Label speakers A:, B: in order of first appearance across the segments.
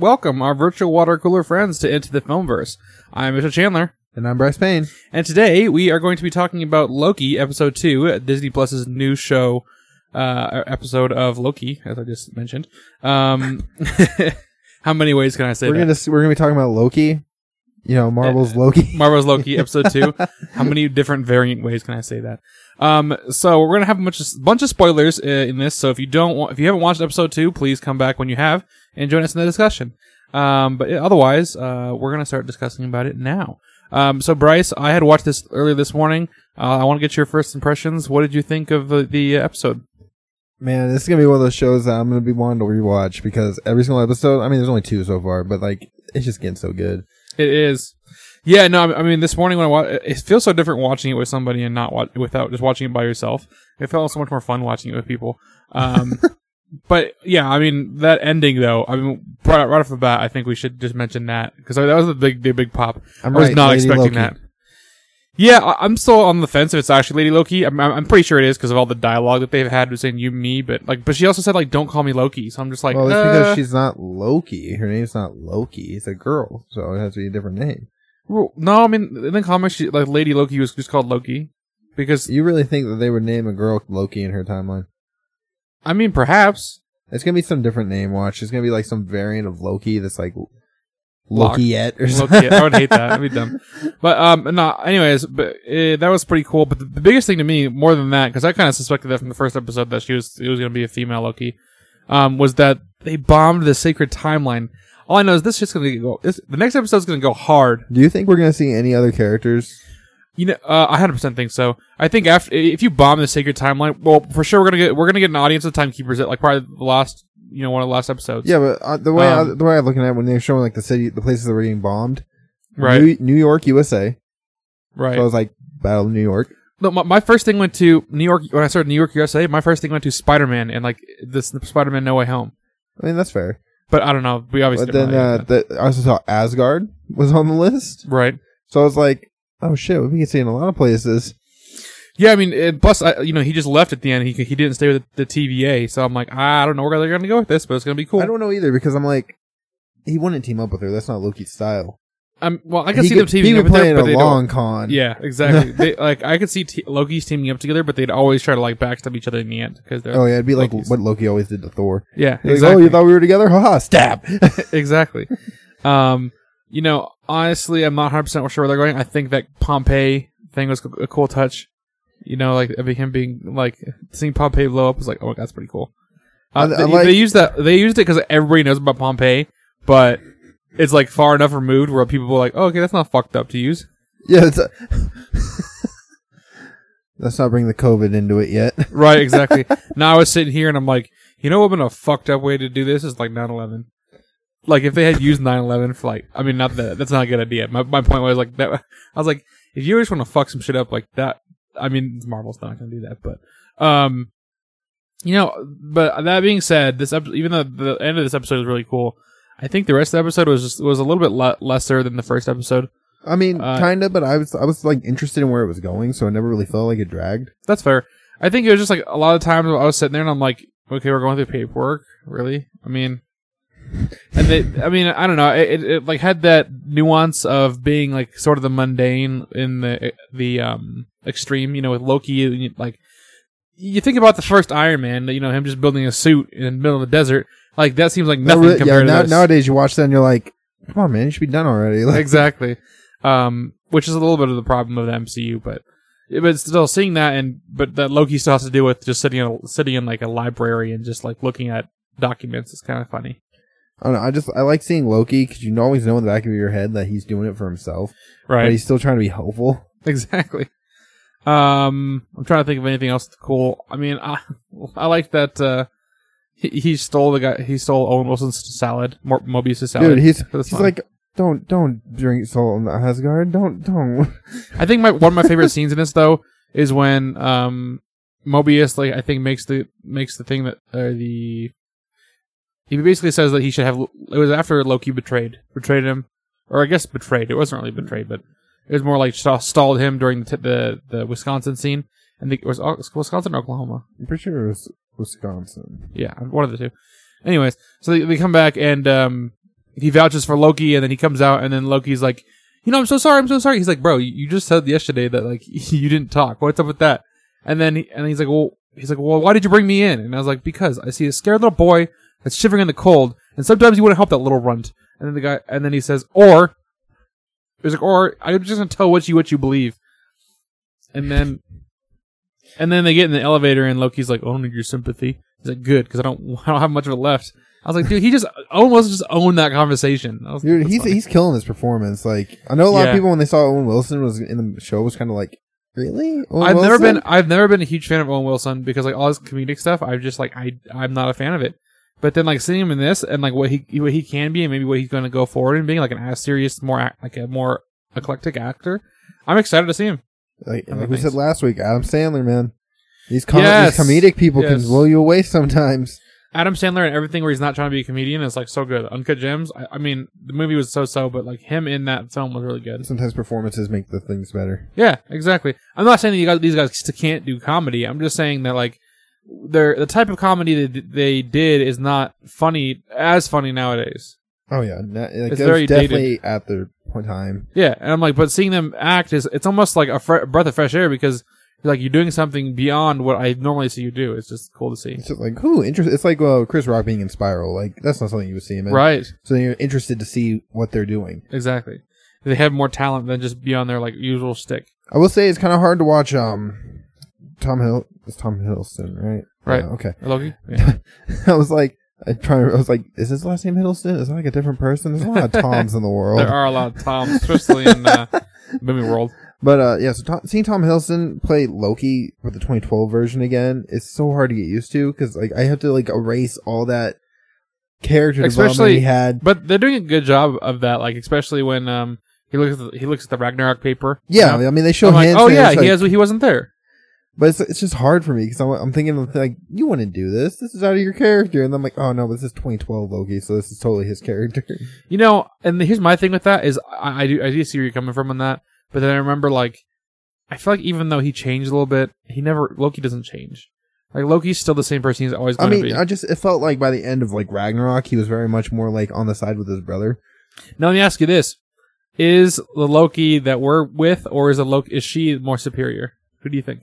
A: welcome our virtual water cooler friends to Into the Filmverse. I'm Mitchell Chandler,
B: And I'm Bryce Payne.
A: and today we are going to be talking about Loki, episode two, Disney Plus's new show, uh, episode of Loki, as I just mentioned. Um, how many ways can I say
B: We're
A: that?
B: gonna we're gonna be talking about Loki. You know, Marvel's Loki.
A: Marvel's Loki, episode two. How many different variant ways can I say that? Um, so we're gonna have a bunch of bunch of spoilers uh, in this. So if you don't want, if you haven't watched episode two, please come back when you have and join us in the discussion. Um, but otherwise, uh, we're gonna start discussing about it now. Um, so Bryce, I had watched this earlier this morning. Uh, I want to get your first impressions. What did you think of the, the episode?
B: Man, this is gonna be one of those shows that I'm gonna be wanting to rewatch because every single episode. I mean, there's only two so far, but like it's just getting so good.
A: It is. Yeah, no, I mean, this morning when I watched, it feels so different watching it with somebody and not watch, without just watching it by yourself. It felt so much more fun watching it with people. Um, but yeah, I mean, that ending though, I mean, right, right off the bat, I think we should just mention that because that was the big, the big pop.
B: I'm
A: I was
B: right,
A: not
B: Lady
A: expecting
B: Loki.
A: that. Yeah, I- I'm still on the fence if it's actually Lady Loki. I'm, I'm pretty sure it is because of all the dialogue that they've had with saying you, me, but like, but she also said like, don't call me Loki. So I'm just like,
B: well, it's
A: uh,
B: because she's not Loki. Her name's not Loki. It's a girl, so it has to be a different name.
A: well, no, I mean, in the comics, she, like Lady Loki was just called Loki because
B: You really think that they would name a girl Loki in her timeline?
A: I mean, perhaps.
B: It's gonna be some different name. Watch. It's gonna be like some variant of Loki that's like
A: Lock.
B: Lokiette or something.
A: I would hate that. That'd be dumb. But um, no. Anyways, but uh, that was pretty cool. But the, the biggest thing to me, more than that, because I kind of suspected that from the first episode that she was it was going to be a female Loki, um, was that they bombed the sacred timeline. All I know is this shit's going to go. This, the next episode's going to go hard.
B: Do you think we're gonna see any other characters?
A: You know, uh, I hundred percent think so. I think after if you bomb the sacred timeline, well, for sure we're gonna get we're gonna get an audience of timekeepers at like probably the last you know one of the last episodes.
B: Yeah, but uh, the way I,
A: Um,
B: the way I'm looking at it, when they're showing like the city, the places that were getting bombed,
A: Right.
B: New, New York, USA.
A: right.
B: So I was like, Battle of New York.
A: No, my, my first thing went to New York when I started New York, USA. My first thing went to Spider Man and like this Spider Man No Way Home.
B: I mean, that's fair.
A: But I don't know. We obviously
B: But then uh, the, I also saw Asgard was on the list.
A: right.
B: So I was like, oh shit, we can see in a lot of places.
A: Yeah, I mean, and plus, I, you know, he just left at the end. He he didn't stay with the, the TVA, so I'm like, I don't know where they're gonna go with this, but it's gonna be cool.
B: I don't know either because I'm like, he wouldn't team up with her. That's not Loki's style.
A: Um, well, I can
B: he
A: see
B: could,
A: them teaming up
B: could
A: with
B: play
A: her,
B: in
A: but
B: a
A: they
B: long
A: don't.
B: con.
A: Yeah, exactly. they, like I could see t- Loki's teaming up together, but they'd always try to like backstab each other in the end because they're
B: Oh yeah, it'd be like what Loki always did to Thor.
A: yeah,
B: He's
A: exactly.
B: Like, oh, you thought we were together? Haha, stab.
A: exactly. Um, you know, honestly, I'm not 100 percent sure where they're going. I think that Pompeii thing was a cool touch. You know, like of him being like seeing Pompeii blow up was like, oh, that's pretty cool. Uh,
B: I- I
A: they,
B: like-
A: they used that. They used it because everybody knows about Pompeii, but it's like far enough removed where people are like, oh, okay, that's not fucked up to use.
B: yeah, it's. A Let's not bring the COVID into it yet.
A: Right, exactly. now I was sitting here and I'm like, you know what would been a fucked up way to do this is like 9/11. Like if they had used 9/11 for like, I mean, not that that's not a good idea. My my point was like that. I was like, if you just want to fuck some shit up like that, I mean, Marvel's not gonna do that, but um, you know, but that being said, this ep- even though the end of this episode was really cool, I think the rest of the episode was just was a little bit le- lesser than the first episode.
B: I mean,
A: Uh,
B: kind of, but I was I was like interested in where it was going, so it never really felt like it dragged.
A: That's fair. I think it was just like a lot of times I was sitting there and I'm like, okay, we're going through paperwork, really? I mean, and they, I mean, I don't know. It, it, it like had that nuance of being like sort of the mundane in the the um extreme. You know, with Loki, like you think about the first Iron Man, you know, him just building a suit in the middle of the desert. Like that seems like nothing
B: really-
A: compared
B: yeah, now-
A: to this.
B: nowadays you watch that and you're like, come on, man, you should be done already. Like,
A: exactly. Um, which is a little bit of the problem of the MCU, but but still seeing that and but that Loki still has to deal with just sitting in a, sitting in like a library and just like looking at documents is kind of funny.
B: I don't know. I just I like seeing Loki because you always know in the back of your head that he's doing it for himself, but
A: Right.
B: he's still trying to be helpful.
A: Exactly. Um, I'm trying to think of anything else cool. I mean, I I like that uh he, he stole the guy he stole Owen Wilson's salad, Mo- Mobius' salad.
B: Dude, he's he's like, don't don't drink salt on the Asgard. Don't don't.
A: I think my one of my favorite scenes in this though is when um Mobius like I think makes the makes the thing that uh, the he basically says that he should have it was after Loki betrayed betrayed him or I guess betrayed it wasn't really betrayed but it was more like st- stalled him during the t- the the Wisconsin scene and the, it was Wisconsin or Oklahoma
B: I'm pretty sure it was Wisconsin.
A: yeah one of the two anyways so they, they come back and um he vouches for Loki, and then he comes out, and then Loki's like, you know, I'm so sorry, I'm so sorry. He's like, bro, you, you just said yesterday that like you didn't talk. What's up with that? And then he, and he's like, well, he's like, well, why did you bring me in? And I was like, because I see a scared little boy that's shivering in the cold, and sometimes you want to help that little runt. And then the guy, and then he says, or he's like, or I'm just gonna tell what you what you believe. And then, and then they get in the elevator, and Loki's like, "Oh, need your sympathy." He's like, "Good, because I don't, I don't have much of it left." I was like, "Dude, he just almost just owned that conversation." I was,
B: Dude, he's
A: funny.
B: he's killing his performance. Like I know a lot
A: Yeah.
B: of people when they saw Owen Wilson was in the show was kind of like, really? Owen
A: I've never been, I've never been a huge fan of Owen Wilson because like all his comedic stuff, I've just like, I, I'm not a fan of it. But then like seeing him in this and like what he what he can be and maybe what he's going to go forward and being like an as serious, more act, like a more eclectic actor, I'm excited to see him.
B: like, like we said last week. Adam Sandler, man. These, com-
A: Yes.
B: these comedic people
A: Yes.
B: can blow you away sometimes.
A: Adam Sandler and everything where he's not trying to be a comedian is like so good. Uncut Gems. I, I mean, the movie was so so, but like him in that film was really good.
B: Sometimes performances make the things better.
A: Yeah, exactly. I'm not saying that you guys, these guys can't do comedy. I'm just saying that like they're the type of comedy that they did is not funny as funny nowadays.
B: Oh yeah, na- like,
A: It's
B: that
A: very
B: definitely at their point in time.
A: Yeah, and I'm like, but seeing them act is it's almost like a fre- breath of fresh air because like you're doing something beyond what I normally see you do. It's just cool to see.
B: It's just like, ooh, interesting. It's like uh, Chris Rock being in Spiral. Like that's not something you would see him in.
A: Right.
B: So you're interested to see what they're doing.
A: Exactly. They have more talent than just beyond their like usual stick.
B: I will say it's kind of hard to watch. Um, Tom Hill. It's Tom Hiddleston, right?
A: Right.
B: Yeah, okay.
A: Loki. Yeah.
B: I was like, I trying. I was like, is his last name Hiddleston? Is that like a different person? There's a lot of Toms in the world.
A: there are a lot of Toms, especially in uh, movie world.
B: But uh, yeah. So Tom, seeing Tom Hiddleston play Loki with the 2012 version again is so hard to get used to because like I have to like erase all that character development
A: Especially-
B: he had.
A: But they're doing a good job of that. Like especially when um he looks at the, he looks at the Ragnarok paper.
B: Yeah,
A: you know?
B: I mean they show
A: I'm like, oh yeah, he
B: like-
A: has he wasn't there.
B: But it's, it's just hard for me because I'm, I'm thinking like you wouldn't do this. This is out of your character, and I'm like, oh no, this is 2012 Loki, so this is totally his character.
A: You know, and here's my thing with that is I, I do I do see where you're coming from on that, but then I remember like I feel like even though he changed a little bit, he never Loki doesn't change. Like Loki's still the same person he's always
B: I
A: going to
B: mean,
A: be.
B: I just it felt like by the end of like Ragnarok, he was very much more like on the side with his brother.
A: now let me ask you this: Is the Loki that we're with, or is the Loki is she more superior? Who do you think?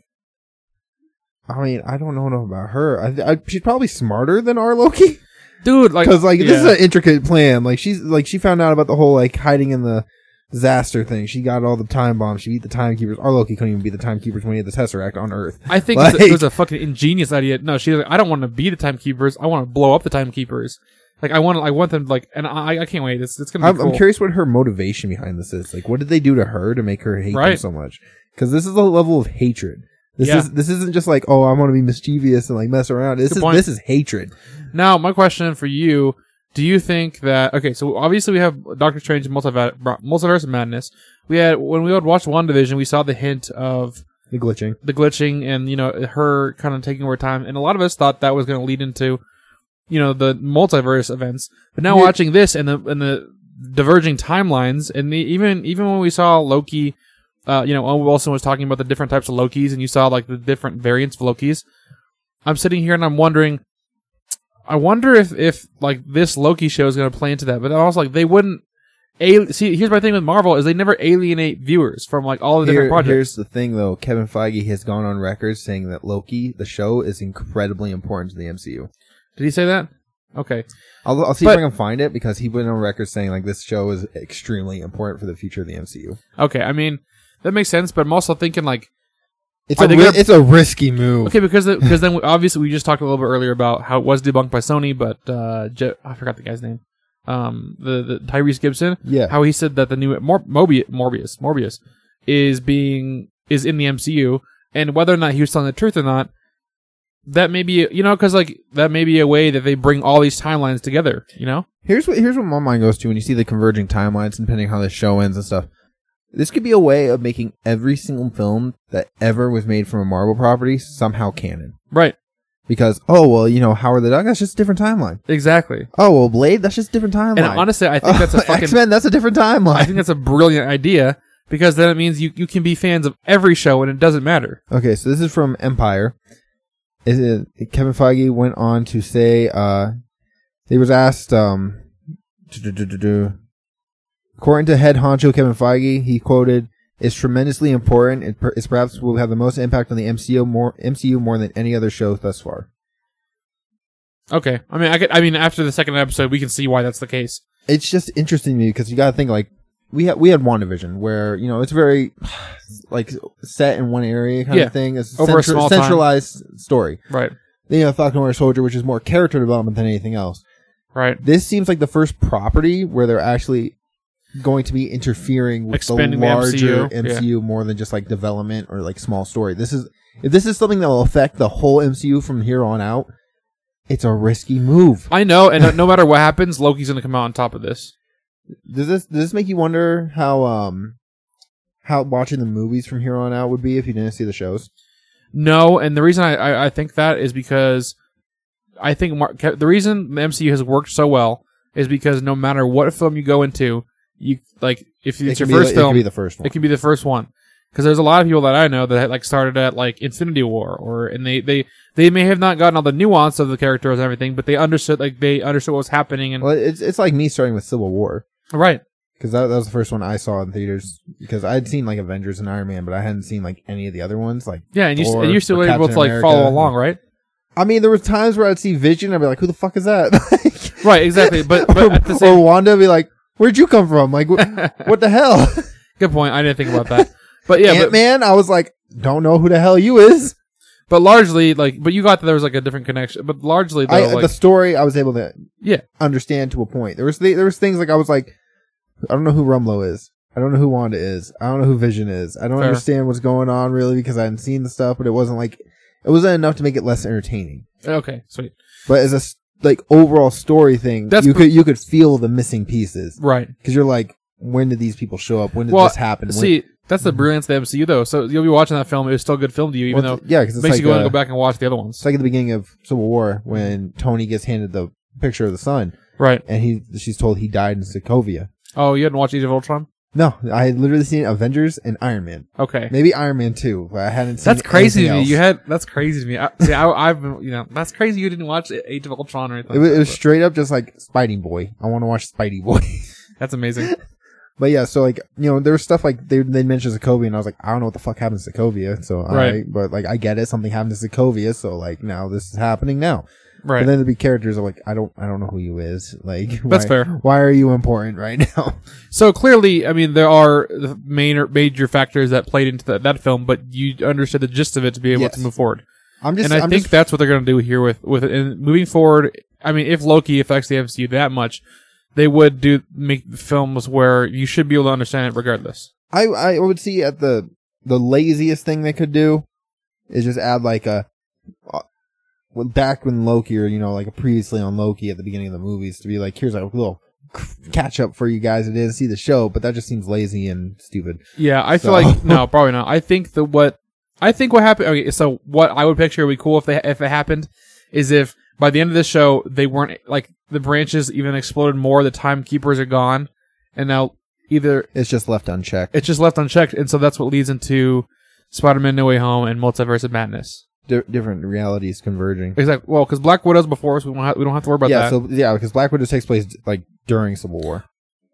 B: I mean, I don't know enough about her. I, I she's probably smarter than our Loki
A: Dude, like
B: because like this is an intricate plan. Like she's like she found out about the whole like hiding in the disaster thing. She got all the time bombs. She beat the timekeepers. Our Loki couldn't even beat the timekeepers when he had the Tesseract on Earth.
A: I think a-
B: Like-
A: it was a fucking ingenious idea. No, she's like, I don't want to be the timekeepers. I want to blow up the timekeepers. Like I want, I want them like, and I, I can't wait. It's, it's gonna be
B: I'm,
A: cool.
B: I'm curious what her motivation behind this is. Like, what did they do to her to make her hate them so much? Because this is a level of hatred. This
A: Yeah.
B: is this isn't just like, oh, I want to be mischievous and like mess around. This
A: Good
B: is
A: point.
B: this is hatred.
A: Now, my question for you: Do you think that okay? So obviously we have Doctor Strange multiverse, multiverse of madness. We had when we would watch WandaVision, we saw the hint of
B: The glitching.
A: the glitching and you know her kind of taking over time, and a lot of us thought that was going to lead into you know the multiverse events. But now
B: Yeah.
A: watching this and the and the diverging timelines, and the, even even when we saw Loki. Uh, you know, Owen Wilson was talking about the different types of Lokis, and you saw like the different variants of Lokis. I'm sitting here and I'm wondering, I wonder if if like this Loki show is going to play into that, but also like they wouldn't. See, here's my thing with Marvel is they never alienate viewers from like all the different projects.
B: here's the thing, though. Kevin Feige has gone on record saying that Loki, the show, is incredibly important to the MCU.
A: Did he say that? Okay,
B: I'll, I'll see
A: But-
B: if I can find it because he went on record saying like this show is extremely important for the future of the MCU.
A: okay. I mean that makes sense, but I'm also thinking like
B: It's a ri-
A: gonna-
B: it's a risky move.
A: okay because the, because then we, obviously we just talked a little bit earlier about how it was debunked by Sony, but uh, Je- I forgot the guy's name. Um, the the Tyrese Gibson.
B: Yeah.
A: how he said that the new Mor- Mobius, Morbius, Morbius is being is in the MCU, and whether or not he was telling the truth or not, that may be you know because like that may be a way that they bring all these timelines together. You know,
B: Here's what here's what my mind goes to when you see the converging timelines, depending how the show ends and stuff. This could be a way of making every single film that ever was made from a Marvel property somehow canon.
A: right?
B: Because oh well, you know Howard the Duck, that's just a different timeline.
A: Exactly.
B: Oh well, Blade, that's just a different timeline.
A: And honestly, I think that's a fucking
B: X Men, that's a different timeline.
A: I think that's a brilliant idea because then it means you, you can be fans of every show and it doesn't matter.
B: Okay, so this is from Empire. Is it, Kevin Feige went on to say uh, he was asked um. According to head honcho Kevin Feige, he quoted, "It's tremendously important. It per- it's perhaps will have the most impact on the MCU more MCU more than any other show thus far."
A: Okay. I mean, I could, I mean, after the second episode, we can see why that's the case.
B: It's just interesting to me because you got to think like we had we had WandaVision where you know it's very like set in one area kind
A: Yeah.
B: of thing. It's
A: Over a small time.
B: centralized story.
A: Right.
B: Then you have Falcon Winter Soldier, which is more character development than anything else.
A: Right.
B: This seems like the first property where they're actually going to be interfering with
A: Expanding
B: the
A: the
B: larger
A: MCU,
B: MCU, more than just like development or like small story. This is if this is something that will affect the whole MCU from here on out, it's a risky move.
A: I know, and no- matter what happens, Loki's gonna come out on top of this.
B: Does this does this make you wonder how um how watching the movies from here on out would be if you didn't see the shows?
A: No, and the reason I, I, I think that is because I think Mar- the reason the MCU has worked so well is because no matter what film you go into, you like if it's
B: it
A: your first
B: it
A: film,
B: can be the first one.
A: it can be the first one. Because there's a lot of people that I know that like started at like Infinity War, or and they they they may have not gotten all the nuance of the characters and everything, but they understood like they understood what was happening and
B: well, it's it's like me starting with Civil War.
A: right.
B: Because that, that was the first one I saw in theaters. Because I had seen like Avengers and Iron Man, but I hadn't seen like any of the other ones. Like,
A: Yeah, and you and you're still able to like follow along, right?
B: I mean, there were times where I'd see Vision, I'd be like, "Who the fuck is that?"
A: Right, exactly. But but
B: or,
A: the
B: or Wanda be like, "Where'd you come from? Like, wh- what the hell?"
A: good point. I didn't think about that. But yeah,
B: Ant
A: but,
B: Man, I was like, "Don't know who the hell you is."
A: but largely like but you got that there was like a different connection. But largely though,
B: I,
A: like
B: the story, I was able to
A: Yeah.
B: understand to a point. There was th- there was things like I was like, I don't know who Rumlow is. I don't know who Wanda is. I don't know who Vision is. I don't
A: Fair.
B: understand what's going on really because I hadn't seen the stuff, but it wasn't like it wasn't enough to make it less entertaining.
A: okay, sweet.
B: But as a like overall story thing,
A: That's
B: you
A: pr-
B: could you could feel the missing pieces
A: Right.
B: because you're like, when did these people show up? When did
A: Well,
B: this happen? When-
A: See, that's the mhm. brilliance of the MCU though. So you'll be watching that film. It was still a good film to you, even
B: well,
A: though
B: yeah, because
A: it makes
B: like
A: you go and go back and watch the other ones.
B: it's like at the beginning of Civil War when Tony gets handed the picture of the sun
A: Right.
B: and he she's told he died in Sokovia.
A: Oh, you hadn't watched Age of Ultron?
B: No, I had literally seen Avengers and Iron Man.
A: Okay.
B: Maybe Iron Man 2, but I hadn't seen
A: That's crazy to me. You had that's crazy to me. I, see, I, I've been, you know, that's crazy. You didn't watch Age of Ultron or anything.
B: it was, it was straight up just like Spidey Boy. I want to watch Spidey Boy.
A: that's amazing.
B: but yeah, so like, you know, there was stuff like they, they mentioned Sokovia and I was like, I don't know what the fuck happened to Sokovia. So,
A: Right.
B: alright, but like, I get it. Something happened to Sokovia. So like, now this is happening now.
A: Right.
B: But then there'd be characters are like, I don't, I don't know who you is. Like,
A: That's
B: why,
A: fair.
B: Why are you important right now?
A: So clearly, I mean, there are the main or major factors that played into that, that film, but you understood the gist of it to be able
B: Yes.
A: to move forward.
B: I'm just,
A: and I
B: I'm
A: think
B: just,
A: that's what they're going to do here with with it. And moving forward, I mean, if Loki affects the MCU that much, they would do make films where you should be able to understand it regardless.
B: I, I would see at the, the laziest thing they could do is just add like a, back when Loki or, you know, like previously on Loki at the beginning of the movies to be like, here's a little catch up for you guys that didn't see the show, but that just seems lazy and stupid.
A: Yeah, I feel like no, probably not. I think the what I think what happened. Okay, so what I would picture would be cool if they if it happened is if by the end of the show they weren't like the branches even exploded more. The timekeepers are gone, and now either
B: It's just left unchecked.
A: it's just left unchecked, and so that's what leads into Spider-Man: No Way Home and Multiverse of Madness.
B: Di- different realities converging.
A: Exactly. Well, because Black Widow's before us, we don't have, we don't have to worry about
B: yeah,
A: that.
B: so yeah, because Black Widow takes place like during Civil War.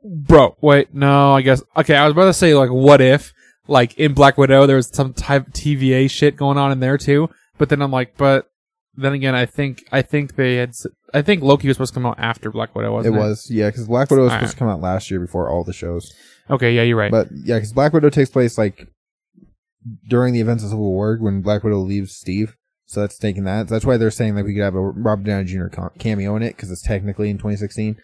A: Bro, wait, no, I guess okay. I was about to say like, what if like in Black Widow there was some type TVA shit going on in there too? But then I'm like, but then again, I think I think they had I think Loki was supposed to come out after Black Widow,
B: It
A: wasn't it?
B: was yeah, because Black Widow was
A: Alright.
B: supposed to come out last year before all the shows.
A: Okay, yeah, you're right.
B: But yeah, because Black Widow takes place like during the events of Civil War when Black Widow leaves Steve. So that's taking that. That's why they're saying like we could have a Robert Downey Jr. cameo in it because it's technically in 2016.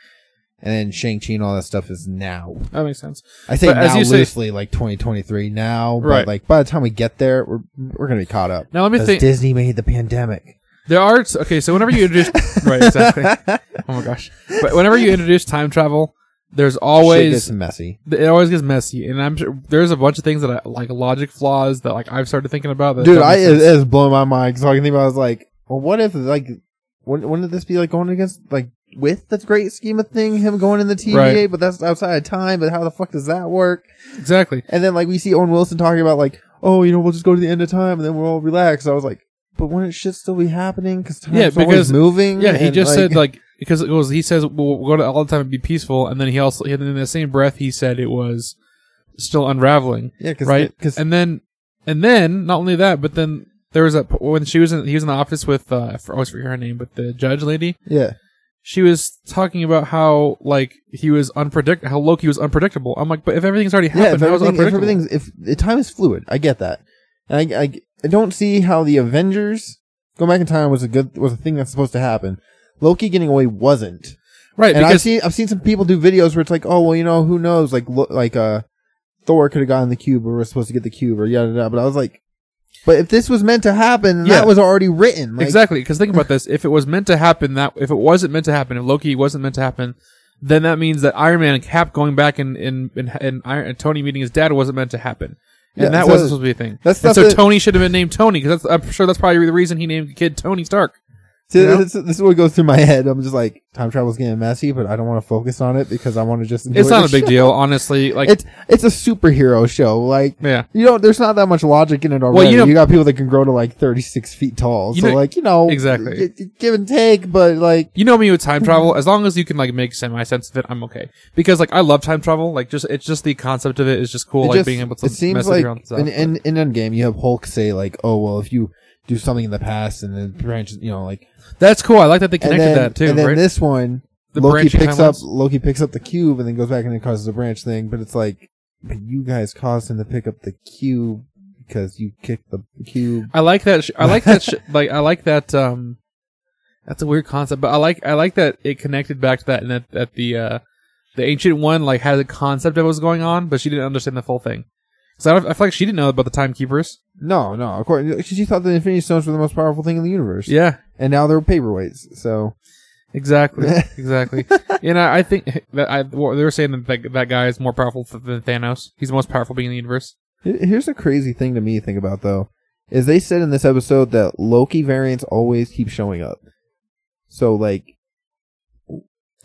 B: And then Shang Chi and all that stuff is now.
A: that makes sense.
B: I say
A: But as
B: now
A: you say-
B: loosely, like 2023 now. But
A: Right.
B: like by the time we get there, we're we're gonna be caught up.
A: Now let me think.
B: Disney made the pandemic.
A: There are okay. So whenever you introduce right, exactly. Oh my gosh. But whenever you introduce time travel, there's
B: Shit
A: always
B: gets messy.
A: it always gets messy, and I'm sure there's a bunch of things that I like logic flaws that like I've started thinking about. That
B: Dude, I it,
A: sense.
B: it is blowing my mind. So I can think about. I was like, well, what if like, wouldn't, wouldn't this be like going against like with the great scheme of thing, him going in the TVA,
A: Right.
B: but that's outside of time. But how the fuck does that work?
A: exactly.
B: And then like we see Owen Wilson talking about like, oh, you know, we'll just go to the end of time and then we'll all relax. I was like, but wouldn't shit still be happening? Cause time's
A: Yeah,
B: always moving.
A: Yeah, he
B: and,
A: just said like because it was he says we'll go to all the time and be peaceful, and then he also and in the same breath he said it was still unraveling,
B: yeah, cause,
A: right?
B: Cause
A: and then and then not only that, but then there was a when she was in he was in the office with uh, I always forget her name, but the judge lady.
B: yeah,
A: She was talking about how like he was unpredictable, how Loki was unpredictable. I'm like, but if everything's already
B: yeah.
A: happened,
B: If,
A: how is it
B: everything, if
A: unpredictable?
B: everything's if the time is fluid, I get that. And I, I I don't see how the Avengers go back in time was a good was a thing that's supposed to happen. Loki getting away wasn't.
A: right,
B: And I've seen I've seen some people do videos where it's like, oh well, you know, who knows? Like lo- like uh, Thor could have gotten the cube, or was supposed to get the cube, or yada yada. But I was like, but if this was meant to happen,
A: Yeah.
B: that was already written. Like,
A: exactly because think about this: if it was meant to happen, that if it wasn't meant to happen, if Loki wasn't meant to happen, then that means that Iron Man and Cap going back and and and, and, Iron, and Tony meeting his dad wasn't meant to happen. And
B: Yeah,
A: that
B: so
A: wasn't supposed to be a thing.
B: that's
A: And so Tony should have been named Tony because I'm sure that's probably the reason he named the kid Tony Stark.
B: See,
A: You know?
B: this, this is what goes through my head. I'm just like, time travel's getting messy, but I don't want to focus on it because I want to just. Enjoy
A: It's not a big
B: show.
A: deal, honestly. Like,
B: It's it's a superhero show. Like
A: yeah,
B: you know, there's not that much logic in it already.
A: you know-
B: you got people that can grow to like 36 feet tall. So
A: know-
B: like you know,
A: Exactly.
B: g- g- give and take. But like,
A: you know me with time travel. As long as you can like make semi sense of it, I'm okay. Because like I love time travel. Like just it's just the concept of it is just cool. like
B: just-
A: being able to
B: it seems
A: mess
B: like in, in in Endgame you have Hulk say like, oh well, if you do something in the past and then branch, you know, like
A: That's cool. I like that they
B: and
A: connected
B: then,
A: that too.
B: And then
A: right?
B: this one,
A: the
B: Loki
A: branching
B: picks up. Loki picks up the cube and then goes back and it causes a branch thing. But it's like, but you guys caused him to pick up the cube because you kicked the cube.
A: I like that. Sh- I like that. Sh- like I like that. Um, that's a weird concept, but I like I like that it connected back to that, and that that the uh the ancient one like had a concept of what was going on, but she didn't understand the full thing. So I, I feel like she didn't know about the timekeepers.
B: No, no, of course, she thought the Infinity Stones were the most powerful thing in the universe.
A: Yeah,
B: and now they're paperweights. So
A: exactly, exactly. and I, I think that I well, they were saying that, that that guy is more powerful than Thanos. He's the most powerful being in the universe.
B: Here's a crazy thing to me to think about though, is they said in this episode that Loki variants always keep showing up. So like,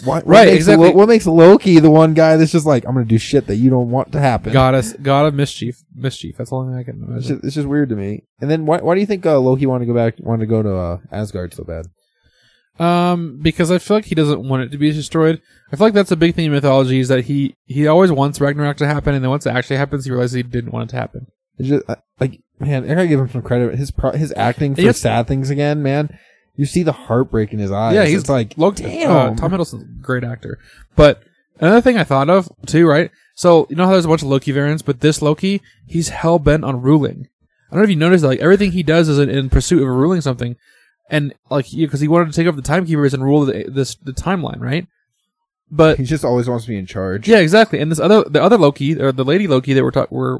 B: what, what
A: Right,
B: makes
A: exactly.
B: Lo- what makes Loki the one guy that's just like, I'm gonna do shit that you don't want to happen?
A: Goddess, god of mischief, mischief. That's the only thing I can
B: It's
A: imagine.
B: just, it's just weird to me. And then why why do you think uh, Loki wanted to go back wanted to go to uh, Asgard so bad?
A: Um, because I feel like he doesn't want it to be destroyed. I feel like that's a big thing in mythology is that he he always wants Ragnarok to happen, and then once it actually happens, he realizes he didn't want it to happen.
B: It's just uh, like man, I gotta give him some credit. His pro- his acting for
A: Yes.
B: sad things again, man. You see the heartbreak in his eyes.
A: yeah, he's
B: it's like
A: look.
B: damn.
A: Uh, Tom Hiddleston's a great actor, but another thing I thought of too, right? So you know how there's a bunch of Loki variants, but this Loki, he's hell bent on ruling. I don't know if you noticed that, like everything he does is in, in pursuit of ruling something, and like because he wanted to take over the timekeepers and rule the, this the timeline, right? But
B: he just always wants to be in charge.
A: Yeah, exactly. And this other, the other Loki, or the lady Loki that we're ta- we're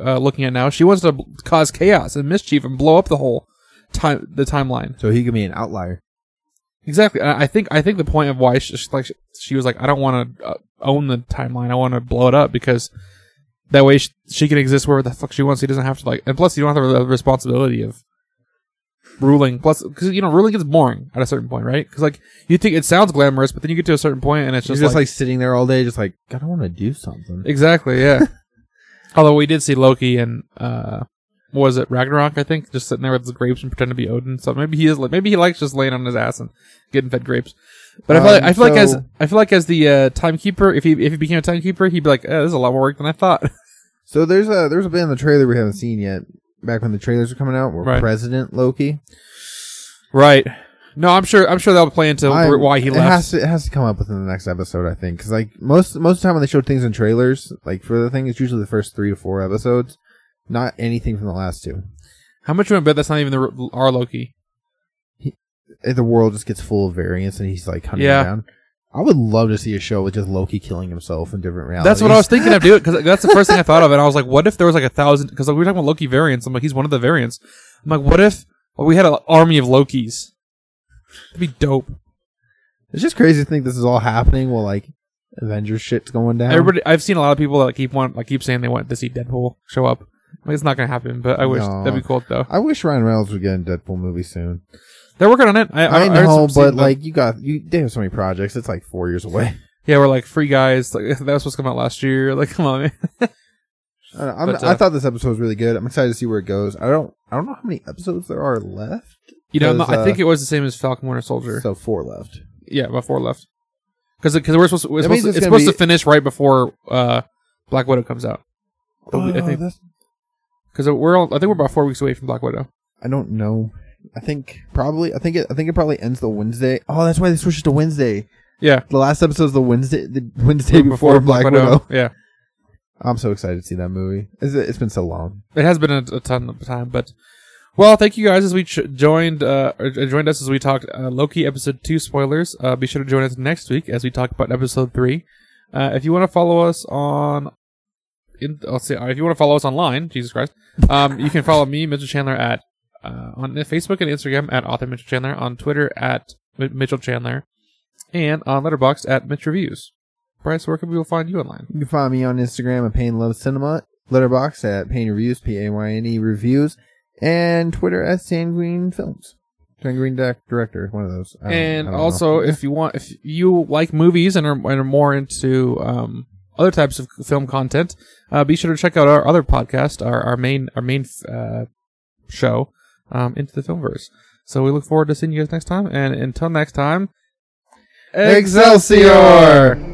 A: uh, looking at now, she wants to b- cause chaos and mischief and blow up the whole time, the timeline.
B: So he could be an outlier.
A: Exactly. And I think I think the point of why she, she- like she was like, I don't want to uh, own the timeline. I want to blow it up because that way she, she can exist wherever the fuck she wants. He doesn't have to like, and plus you don't have the responsibility of ruling. Plus, because you know, ruling gets boring at a certain point, right? Because like you think it sounds glamorous, but then you get to a certain point and it's
B: He's
A: just,
B: just
A: like
B: sitting there all day, just like God, I want to do something.
A: Exactly, yeah. Although we did see Loki and uh was it Ragnarok? I think just sitting there with his grapes and pretending to be Odin. So maybe he is like maybe he likes just laying on his ass and getting fed grapes. But I feel like
B: Um,
A: I feel like as I feel like as the uh, timekeeper, if he if he became a timekeeper, he'd be like, eh, "This is a lot more work than I thought."
B: So there's a there's a bit in the trailer we haven't seen yet. Back when the trailers are coming out, where
A: Right.
B: President Loki.
A: right. No, I'm sure. I'm sure that'll play into
B: I'm-
A: why he
B: it
A: left.
B: Has to, it has to come up within the next episode, I think, because like most most of the time when they show things in trailers, like for the thing, it's usually the first three to four episodes, not anything from the last two.
A: How much would I bet that's not even the our Loki?
B: Eh, The world just gets full of variants, and he's like hunting
A: Yeah.
B: down. I would love to see a show with just Loki killing himself in different realities.
A: That's what I was thinking of doing because that's the first thing I thought of, and I was like, "What if there was like a thousand? Because like, we were talking about Loki variants. I'm like, he's one of the variants. I'm like, what if well, we had an army of Lokis? That'd be dope.
B: It's just crazy to think this is all happening while like Avengers shit's going down.
A: Everybody, I've seen a lot of people that keep want, like keep saying they want to see Deadpool show up. It's not gonna happen, but I wish
B: No.
A: that'd be cool though.
B: I wish Ryan Reynolds would get in Deadpool movie soon.
A: They're working on it. I,
B: I,
A: heard
B: know, but like you got you, they have so many projects. It's like four years away.
A: yeah, we're like free guys. Like that was supposed to come out last year. Like, come on, man.
B: I,
A: But, uh,
B: I thought this episode was really good. I'm excited to see where it goes. I don't I don't know how many episodes there are left.
A: You know,
B: Because,
A: I think
B: uh,
A: it was the same as Falcon Winter Soldier.
B: So four left.
A: yeah, about four left. Because because we're supposed to, we're supposed to,
B: it's
A: supposed to finish right before uh, Black Widow comes out. We- I
B: Oh,
A: think because we're all, I think we're about four weeks away from Black Widow.
B: I don't know. I think probably. I think it. I think it probably ends the Wednesday. Oh, that's why they switched to Wednesday.
A: Yeah,
B: The last episode's the Wednesday. The Wednesday before, Black, Widow.
A: Yeah,
B: I'm so excited to see that movie. It's, it's been so long.
A: it has been a, a ton of time, but well, thank you guys as we ch- joined uh, or joined us as we talked uh, Loki episode two spoilers. Uh, be sure to join us next week as we talk about episode three. Uh, if you want to follow us on, in, if you want to follow us online, Jesus Christ, um, you can follow me, Mitchell Chandler, at uh, on Facebook and Instagram at author Mitchell Chandler, on Twitter at Mi- Mitchell Chandler, and on Letterboxd at Mitch Reviews. Bryce, where can people find you online?
B: You can find me on Instagram at Payne Love Cinema, Letterboxd at Payne Reviews, P A Y N E Reviews, and Twitter at Sanguine Films. Sanguine Direct- Director, one of those.
A: And
B: don't know.
A: also if you want if you like movies and are, and are more into um, other types of film content uh, be sure to check out our other podcast our, our main our main uh, show um, into the filmverse so we look forward to seeing you guys next time and until next time
B: Excelsior!